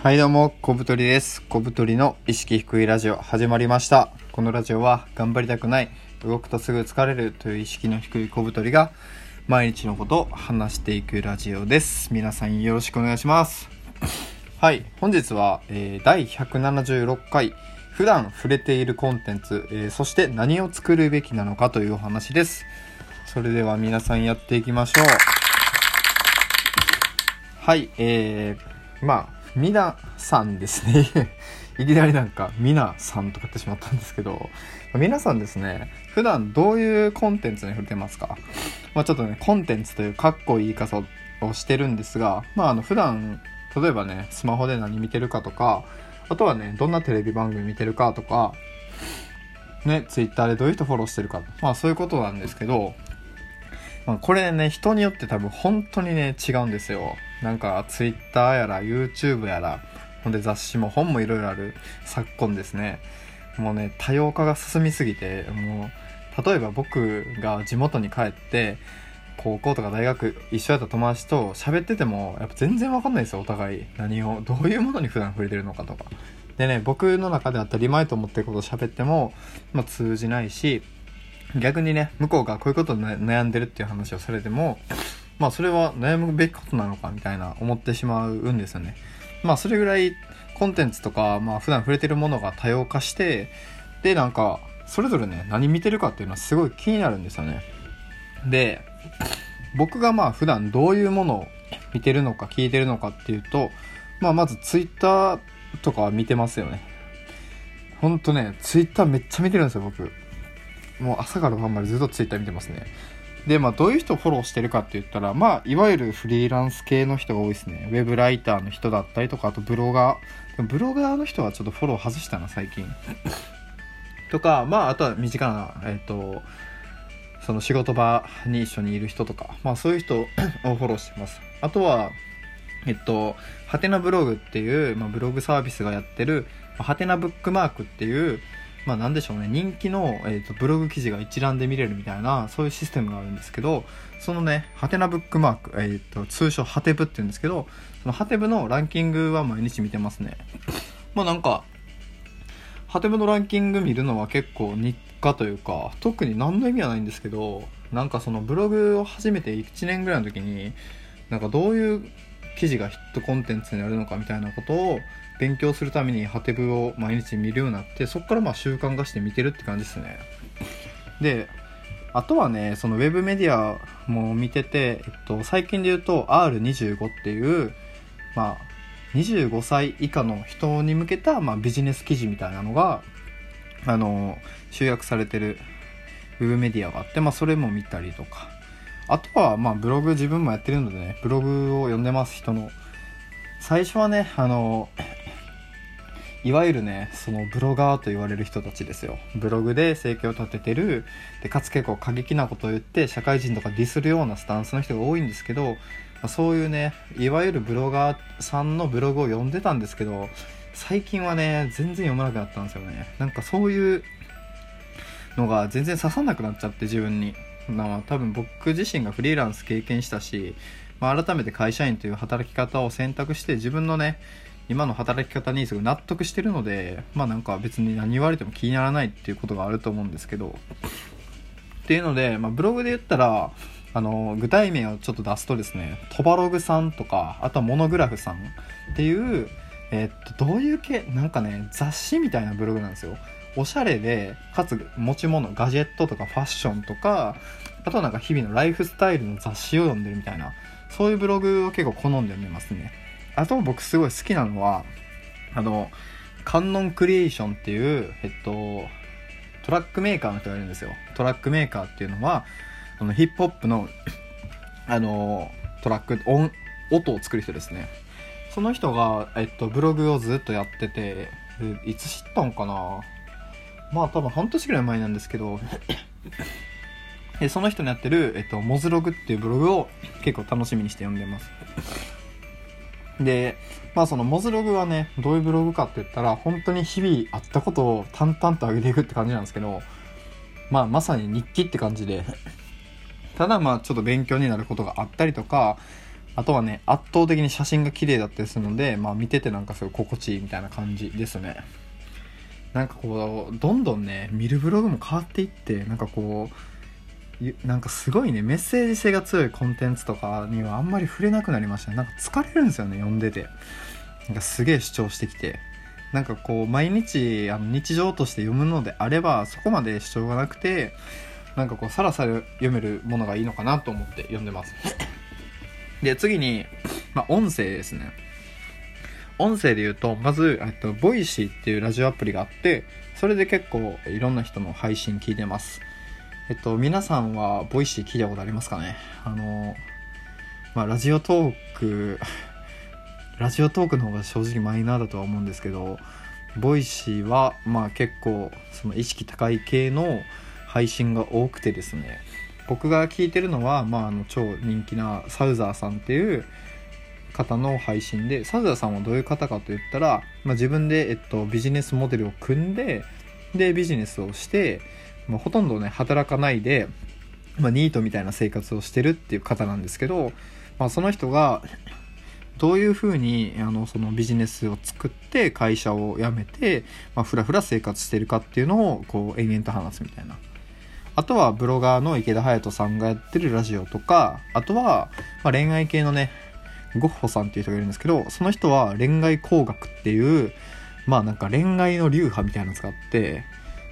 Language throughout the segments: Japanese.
はいどうも、小太りです。小太りの意識低いラジオ始まりました。このラジオは頑張りたくない、動くとすぐ疲れるという意識の低い小太りが毎日のことを話していくラジオです。皆さんよろしくお願いします。はい、本日は、えー第176回、普段触れているコンテンツ、えーそして何を作るべきなのかというお話です。それでは皆さんやっていきましょう。はい、えー、まあ、皆さんですね。いきなりなんか、皆さんとか言ってしまったんですけど、皆さんですね、普段どういうコンテンツに触れてますか？まあちょっとね、コンテンツというかっこいい言い方をしてるんですが、まああの、普段、例えばね、スマホで何見てるかとか、あとはね、どんなテレビ番組見てるかとか、ね、ツイッターでどういう人フォローしてるか、まあそういうことなんですけど、まあ、これね、人によって多分本当にね、違うんですよ。なんか、ツイッターやら、YouTube やら、ほんで雑誌も本もいろいろある昨今ですね。もうね、多様化が進みすぎて、もう、例えば僕が地元に帰って、高校とか大学一緒やった友達と喋ってても、やっぱ全然わかんないですよ、お互い。何を、どういうものに普段触れてるのかとか。でね、僕の中で当たり前と思ってることを喋っても、まあ、通じないし、逆にね、向こうがこういうことで悩んでるっていう話をされても、まあそれは悩むべきことなのかみたいな思ってしまうんですよね。まあそれぐらいコンテンツとか、まあ普段触れてるものが多様化して、でなんか、それぞれね、何見てるかっていうのはすごい気になるんですよね。で、僕がまあ普段どういうものを見てるのか聞いてるのかっていうと、まあまずツイッターとか見てますよね。ほんとね、ツイッターめっちゃ見てるんですよ、僕。もう朝から晩までずっとツイッター見てますね。で、まあどういう人をフォローしてるかって言ったら、まあいわゆるフリーランス系の人が多いですね。ウェブライターの人だったりとか、あとブロガー。ブロガーの人はちょっとフォロー外したな、最近。とか、まああとは身近な、えっ、と、その仕事場に一緒にいる人とか、まあそういう人をフォローしてます。あとは、えっと、ハテナブログっていう、まあ、ブログサービスがやってる、ハテナブックマークっていう、まあなんでしょうね、人気の、えー、とブログ記事が一覧で見れるみたいな、そういうシステムがあるんですけど、そのね、ハテナブックマーク、えー、と通称ハテブって言うんですけど、そのハテブのランキングは毎日見てますね。まあなんか、ハテブのランキング見るのは結構日課というか、特に何の意味はないんですけど、なんかそのブログを始めて1年ぐらいの時に、なんかどういう記事がヒットコンテンツになるのかみたいなことを勉強するためにハテブを毎日見るようになってそこからまあ習慣化して見てるって感じですね。であとはねそのウェブメディアも見てて、えっと、最近で言うと R25 っていうまあ25歳以下の人に向けた、まあ、ビジネス記事みたいなのがあの集約されてるウェブメディアがあって、まあ、それも見たりとか。あとは、まあ、ブログ自分もやってるのでね、ブログを読んでます、人の。最初はね、あの、いわゆるね、そのブロガーと言われる人たちですよ。ブログで生計を立ててる、で、かつ結構過激なことを言って、社会人とかディスるようなスタンスの人が多いんですけど、まあそういうね、いわゆるブロガーさんのブログを読んでたんですけど、最近はね、全然読まなくなったんですよね。なんかそういうのが全然刺さなくなっちゃって、自分に。まあ多分僕自身がフリーランス経験したし、まあ、改めて会社員という働き方を選択して自分のね今の働き方にすごい納得してるのでまあなんか別に何言われても気にならないっていうことがあると思うんですけど。っていうので、まあ、ブログで言ったらあの具体名をちょっと出すとですねトバログさんとかあとはモノグラフさんっていうえっとどういう系なんかね雑誌みたいなブログなんですよ。おしゃれでかつ持ち物ガジェットとかファッションとかあとなんか日々のライフスタイルの雑誌を読んでるみたいなそういうブログを結構好んで読んでますね。あと僕すごい好きなのはあの観音クリエーションっていうえっとトラックメーカーの人がいるんですよ。トラックメーカーっていうのはあのヒップホップの あのトラック音音を作る人ですね。その人が、えっと、ブログをずっとやってていつ知ったんかな？まあ多分半年ぐらい前なんですけどでその人のやってる、えっと、モズログっていうブログを結構楽しみにして読んでますでまあそのモズログはねどういうブログかって言ったら本当に日々あったことを淡々と上げていくって感じなんですけどまあまさに日記って感じでただまあちょっと勉強になることがあったりとかあとはね、圧倒的に写真が綺麗だったりするので、まあ見ててなんかすごい心地いいみたいな感じですね。なんかこう、どんどんね、見るブログも変わっていって、なんかこう、なんかすごいね、メッセージ性が強いコンテンツとかにはあんまり触れなくなりましたね。なんか疲れるんですよね、読んでて。なんかすげえ主張してきて。なんかこう、毎日、あの日常として読むのであれば、そこまで主張がなくて、なんかこう、さらさら読めるものがいいのかなと思って読んでます。で、次に、まあ、音声ですね。音声で言うと、まず、えっと、 Voicy っていうラジオアプリがあって、それで結構いろんな人の配信聞いてます。えっと、皆さんは Voicy 聞いたことありますかね？あの、まあ、ラジオトーク、ラジオトークの方が正直マイナーだとは思うんですけど、 Voicy は、まあ結構、その意識高い系の配信が多くてですね、僕が聞いてるのは、まあ、あの超人気なサウザーさんっていう方の配信でサザーさんはどういう方かと言ったら、まあ、自分で、えっと、ビジネスモデルを組んででビジネスをして、まあ、ほとんどね働かないで、まあ、ニートみたいな生活をしてるっていう方なんですけど、まあ、その人がどういうふうにあのそのビジネスを作って会社を辞めて、まあ、ふらふら生活してるかっていうのをこう延々と話すみたいな。あとはブロガーの池田隼人さんがやってるラジオとか、あとは、まあ、恋愛系のね、ゴッホさんっていう人がいるんですけど、その人は恋愛工学っていう、まあなんか恋愛の流派みたいなのを使って、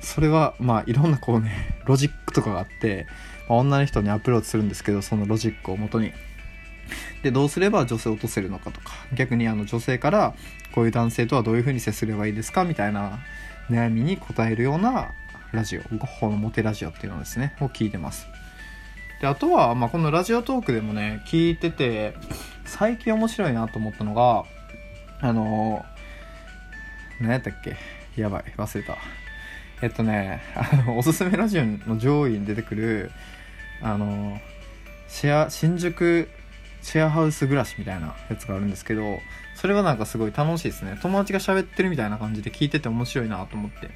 それはまあいろんなこうね、ロジックとかがあって、まあ、女の人にアプローチするんですけど、そのロジックをもとに。で、どうすれば女性を落とせるのかとか、逆にあの女性からこういう男性とはどういう風に接すればいいですかみたいな悩みに答えるようなラジオ、ゴッホのモテラジオっていうのですね、を聞いてます。で、あとは、まあ、このラジオトークでもね、聞いてて、最近面白いなと思ったのが、あの、何やったっけ？やばい、忘れた。えっとね、あの、おすすめラジオの上位に出てくる、あの、シェア、新宿シェアハウス暮らしみたいなやつがあるんですけど、それはなんかすごい楽しいですね。友達が喋ってるみたいな感じで聞いてて面白いなと思って。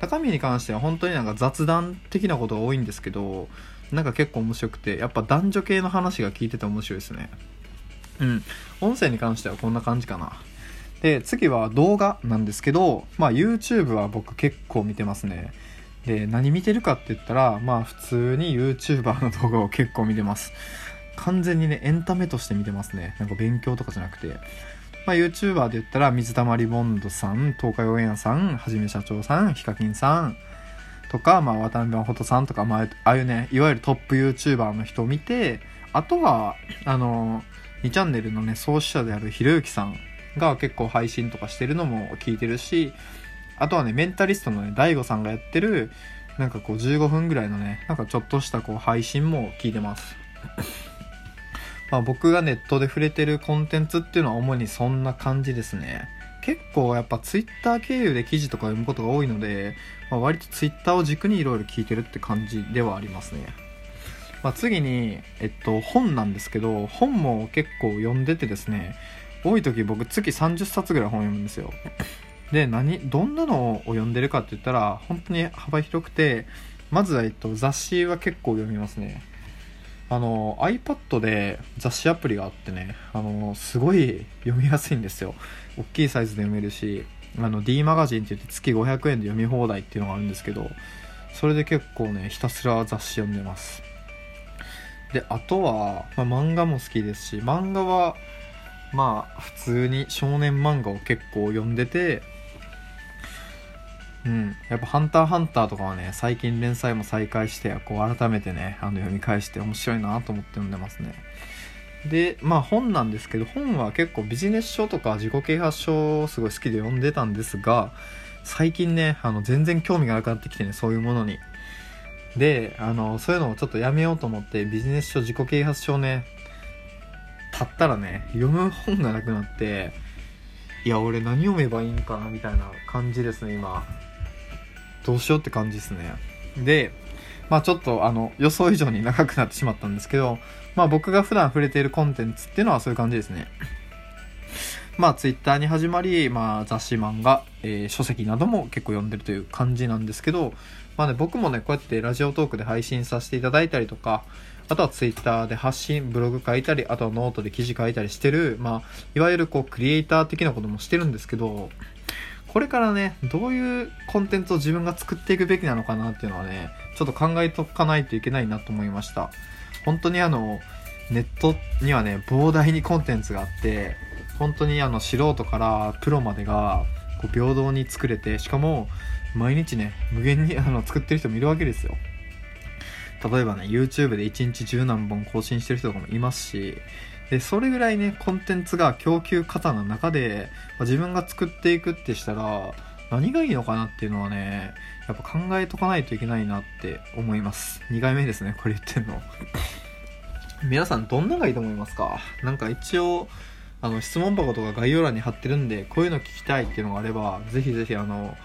高見に関しては本当になんか雑談的なことが多いんですけど、なんか結構面白くて、やっぱ男女系の話が聞いてて面白いですね。うん。音声に関してはこんな感じかな。で、次は動画なんですけど、まあ YouTube は僕結構見てますね。で、何見てるかって言ったら、まあ普通に YouTuber の動画を結構見てます。完全にね、エンタメとして見てますね。なんか勉強とかじゃなくて。まあ、YouTuber で言ったら水溜りボンドさん東海オンエアさんはじめ社長さんヒカキンさんとか、まあ、渡辺真帆さんとか、まあ、ああいうねいわゆるトップ YouTuber の人を見てあとはあの2チャンネルのね創始者であるひろゆきさんが結構配信とかしてるのも聞いてるしあとはねメンタリストのね DAIGO さんがやってるなんかこう15分ぐらいのねなんかちょっとしたこう配信も聞いてますまあ、僕がネットで触れてるコンテンツっていうのは主にそんな感じですね。結構やっぱ Twitter 経由で記事とか読むことが多いので、まあ、割と Twitter を軸にいろいろ聞いてるって感じではありますね。まあ、次に、えっと、本なんですけど、本も結構読んでてですね、多い時僕月30冊ぐらい本読むんですよ。で、何、どんなのを読んでるかって言ったら、本当に幅広くて、まずは、えっと、雑誌は結構読みますね。あの iPad で雑誌アプリがあってねあのすごい読みやすいんですよ大きいサイズで読めるしあの D マガジンって言って月500円で読み放題っていうのがあるんですけどそれで結構ねひたすら雑誌読んでますであとは、まあ、漫画も好きですし漫画はまあ普通に少年漫画を結構読んでてうん、やっぱ「ハンターハンター」とかはね最近連載も再開してこう改めてねあの読み返して面白いなと思って読んでますね。でまあ本なんですけど本は結構ビジネス書とか自己啓発書をすごい好きで読んでたんですが最近ねあの全然興味がなくなってきてねそういうものに。であのそういうのをちょっとやめようと思ってビジネス書自己啓発書をねたったらね読む本がなくなっていや俺何読めばいいんかなみたいな感じですね今どうしようって感じですね。で、まあちょっとあの予想以上に長くなってしまったんですけど、まあ僕が普段触れているコンテンツっていうのはそういう感じですね。まあツイッターに始まり、まあ雑誌漫画、えー、書籍なども結構読んでるという感じなんですけど、まあね僕もね、こうやってラジオトークで配信させていただいたりとか、あとはツイッターで発信、ブログ書いたり、あとはノートで記事書いたりしてる、まあ、いわゆるこう、クリエイター的なこともしてるんですけど、これからね、どういうコンテンツを自分が作っていくべきなのかなっていうのはね、ちょっと考えとかないといけないなと思いました。本当にあの、ネットにはね、膨大にコンテンツがあって、本当にあの、素人からプロまでが、こう平等に作れて、しかも、毎日ね、無限に あの作ってる人もいるわけですよ。例えばね、YouTube で1日10何本更新してる人とかもいますし、で、それぐらいね、コンテンツが供給方の中で、まあ、自分が作っていくってしたら、何がいいのかなっていうのはね、やっぱ考えとかないといけないなって思います。2回目ですね、これ言ってんの。皆さんどんなのがいいと思いますか？なんか一応、あの、質問箱とか概要欄に貼ってるんで、こういうの聞きたいっていうのがあれば、ぜひぜひあの、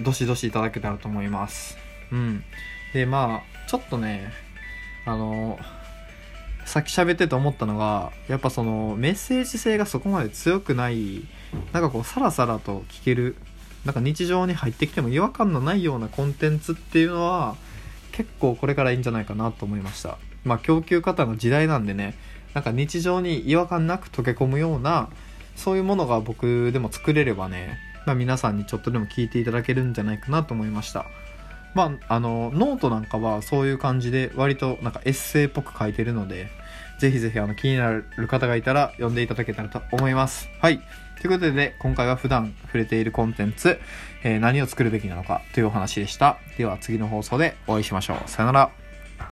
どしどしいただけたらと思います。うん。で、まあ、ちょっとね、あの、さっき喋ってて思ったのがやっぱそのメッセージ性がそこまで強くないなんかこうサラサラと聞けるなんか日常に入ってきても違和感のないようなコンテンツっていうのは結構これからいいんじゃないかなと思いましたまあ供給過多の時代なんでねなんか日常に違和感なく溶け込むようなそういうものが僕でも作れればね、まあ、皆さんにちょっとでも聞いていただけるんじゃないかなと思いましたまあ、あの、ノートなんかはそういう感じで割となんかエッセイっぽく書いてるので、ぜひぜひあの気になる方がいたら読んでいただけたらと思います。はい。ということで、今回は普段触れているコンテンツ、えー、何を作るべきなのかというお話でした。では次の放送でお会いしましょう。さよなら。